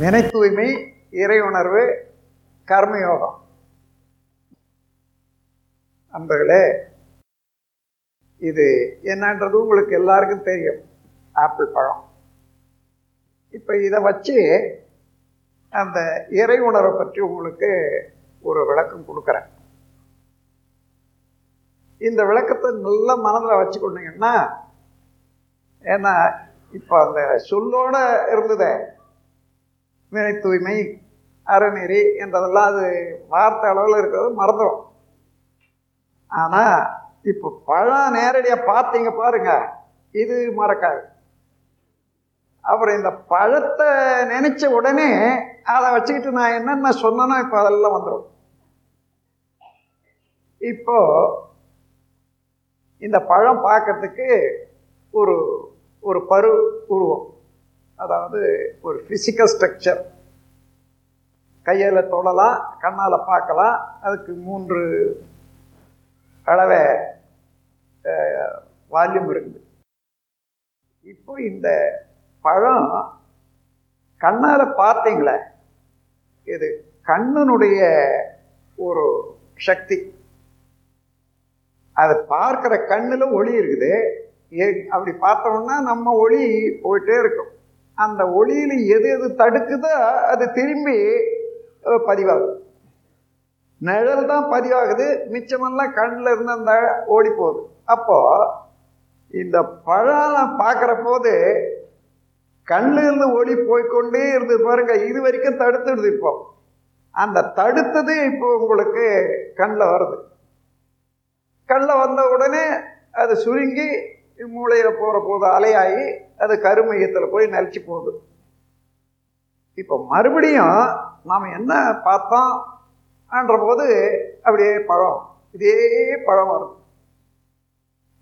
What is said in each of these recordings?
நினை தூய்மை இறை உணர்வு கர்மயோகம். அன்பர்களே இது என்னன்றது உங்களுக்கு எல்லாருக்கும் தெரியும். ஆப்பிள் பழம். இப்போ இதை வச்சு அந்த இறை உணர்வை பற்றி உங்களுக்கு ஒரு விளக்கம் கொடுக்குறேன். இந்த விளக்கத்தை நல்ல மனதில் வச்சுக்கொண்டீங்கன்னா ஏன்னா இப்போ அந்த சொல்லோட இருந்ததே வினை தூய்மை அறநெறி என்றதெல்லாம் அது வார்த்தை அளவில் இருக்கிறது மறந்துடும் ஆனால் இப்போ பழம் நேரடியாக பார்த்தீங்க பாருங்க இது மறக்காது. அப்புறம் இந்த பழத்தை நினைச்ச உடனே அதை வச்சுக்கிட்டு நான் என்னென்ன சொன்னனோ இப்போ அதெல்லாம் வந்துடும் இப்போ இந்த பழம் பார்க்கறதுக்கு ஒரு ஒரு பரு உருவம். அதாவது ஒரு ஃபிசிக்கல் ஸ்ட்ரக்சர் கையில் தொடலாம் கண்ணால் பார்க்கலாம். அதுக்கு மூன்று அளவை வால்யூம் இருக்குது இப்போ இந்த பழம் கண்ணால் பார்த்தீங்களே? இது கண்ணனுடைய ஒரு சக்தி. அதை பார்க்குற கண்ணில் ஒளி இருக்குது. ஏ அப்படி பார்த்தோம்னா நம்ம ஒளி போயிட்டே இருக்கும். அந்த ஒளியில் எது எது தடுக்குதோ அது திரும்பி பதிவாகுது. நிழல் தான் பதிவாகுது. மிச்சமெல்லாம் கண்ணில் இருந்து அந்த ஓடி போகுது. அப்போ இந்த பழம் பார்க்குற போது கண்ணில் இருந்து ஓடி போய்கொண்டே இருந்து பாருங்க. இது வரைக்கும் தடுத்துடுது இப்போ. அந்த தடுத்தது இப்போ உங்களுக்கு கண்ணில் வருது. கண்ணில் வந்த உடனே அது சுருங்கி மூளையில் போகிற போது அலையாகி அது கருமையத்தில் போய் நலிச்சு போகுது. இப்போ மறுபடியும் நாம் என்ன பார்த்தோம் ஆன்ற போது அப்படியே பழம் இதே பழம் வரும்.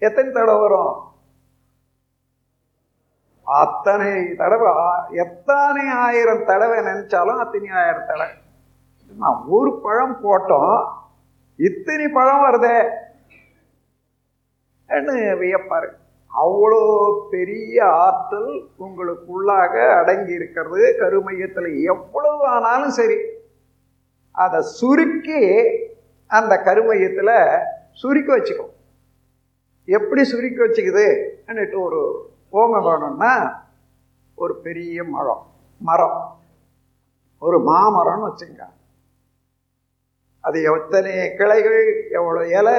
எத்தனை தடவை வரும்? அத்தனை தடவை எத்தனை ஆயிரம் தடவை நினைச்சாலும் அத்தனை ஆயிரம் தடவை. நான் ஒரு பழம் போட்டோம் இத்தனை பழம் வருதே வியப்பாரு. அவ்வளோ பெரிய ஆற்றல் உங்களுக்குள்ளாக அடங்கி இருக்கிறது கருமையத்தில் எவ்வளவு ஆனாலும் சரி. அதை சுருக்கி அந்த கருமையத்தில் சுருக்கி வச்சுக்கும் எப்படி சுருக்கி வச்சுக்குதுன்னுட்டு ஒரு ஓமம் வேணும்னா ஒரு பெரிய மரம் மரம். ஒரு மாமரம்னு வச்சுங்க. அது எத்தனை கிளைகள் எவ்வளோ இலை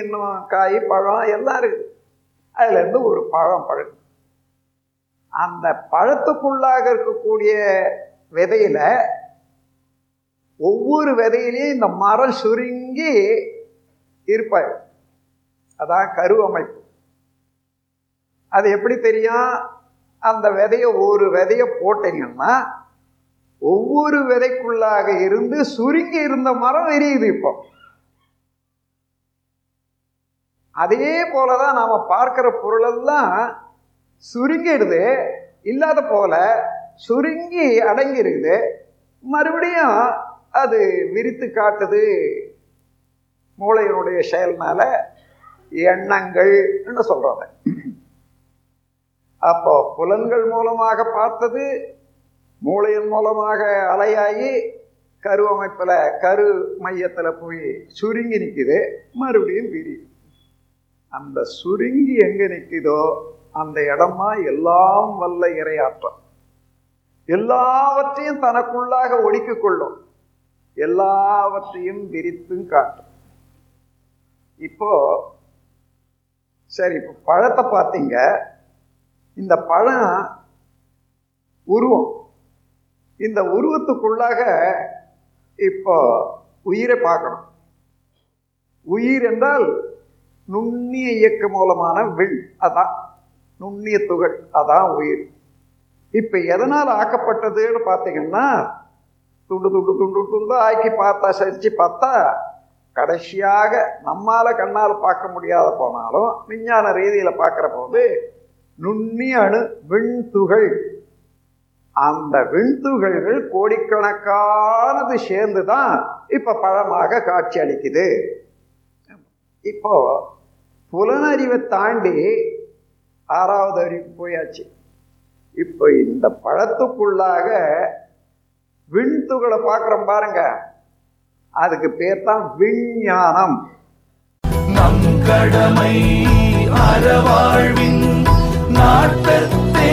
இன்னும் காய் பழம் எல்லாம் இருக்குது. அதுலேருந்து ஒரு பழம் பழம் அந்த பழத்துக்குள்ளாக இருக்கக்கூடிய விதையில் ஒவ்வொரு விதையிலையும் இந்த மரம் சுருங்கி இருப்பார் அதான் கரு அமைப்பு அது எப்படி தெரியும்? அந்த விதையை ஒரு விதையை போட்டீங்கன்னா ஒவ்வொரு விதைக்குள்ளாக இருந்து சுருங்கி இருந்த மரம் விரியுது இப்போ. அதே போலதான் நாம் பார்க்குற பொருளெல்லாம் சுருங்கிடுது இல்லாத போல சுருங்கி அடங்கி இருக்குது மறுபடியும் அது விரித்து காட்டுது. மூளையினுடைய செயல்னால எண்ணங்கள்னு சொல்கிறாங்க அப்போ புலன்கள் மூலமாக பார்த்தது மூளையின் மூலமாக அலையாகி கரு அமைப்பில் கரு மையத்தில் போய் சுருங்கி நிற்குது மறுபடியும் விரியுது. அந்த சுருங்கி எங்கே நிற்குதோ அந்த இடமா எல்லாம் வல்ல இரையாற்றம். எல்லாவற்றையும் தனக்குள்ளாக ஒடுக்கி கொள்ளும். எல்லாவற்றையும் விரித்தும் காட்டும். இப்போ சரி இப்போ பழத்தை பார்த்தீங்க. இந்த பழம் உருவம். இந்த உருவத்துக்குள்ளாக இப்போ உயிரை பார்க்கணும். உயிர் என்றால் நுண்ணிய இயக்க மூலமான வில் அதான். நுண்ணிய துகள் அதான் உயிர். இப்போ எதனால் ஆக்கப்பட்டதுன்னு பார்த்தீங்கன்னா துண்டு துண்டு துண்டு துண்டு ஆக்கி பார்த்தா சரிச்சு பார்த்தா கடைசியாக நம்மால் கண்ணால் பார்க்க முடியாத போனாலும் விஞ்ஞான ரீதியில் பார்க்குற போது நுண்ணிய அணு விண்துகள் அந்த விண்துகள்கள் கோடிக்கணக்கானது சேர்ந்து தான் இப்போ பழமாக காட்சி அளிக்குது. இப்போ புலனறிவை தாண்டி ஆறாவது அறிவு போயாச்சு. இப்போ இந்த பழத்துக்குள்ளாக விண்துகளை பார்க்குறோம் பாருங்க. அதுக்கு பேர் தான் விஞ்ஞானம். நம் கடமை அறவாழ்வின் நாட்டத்தே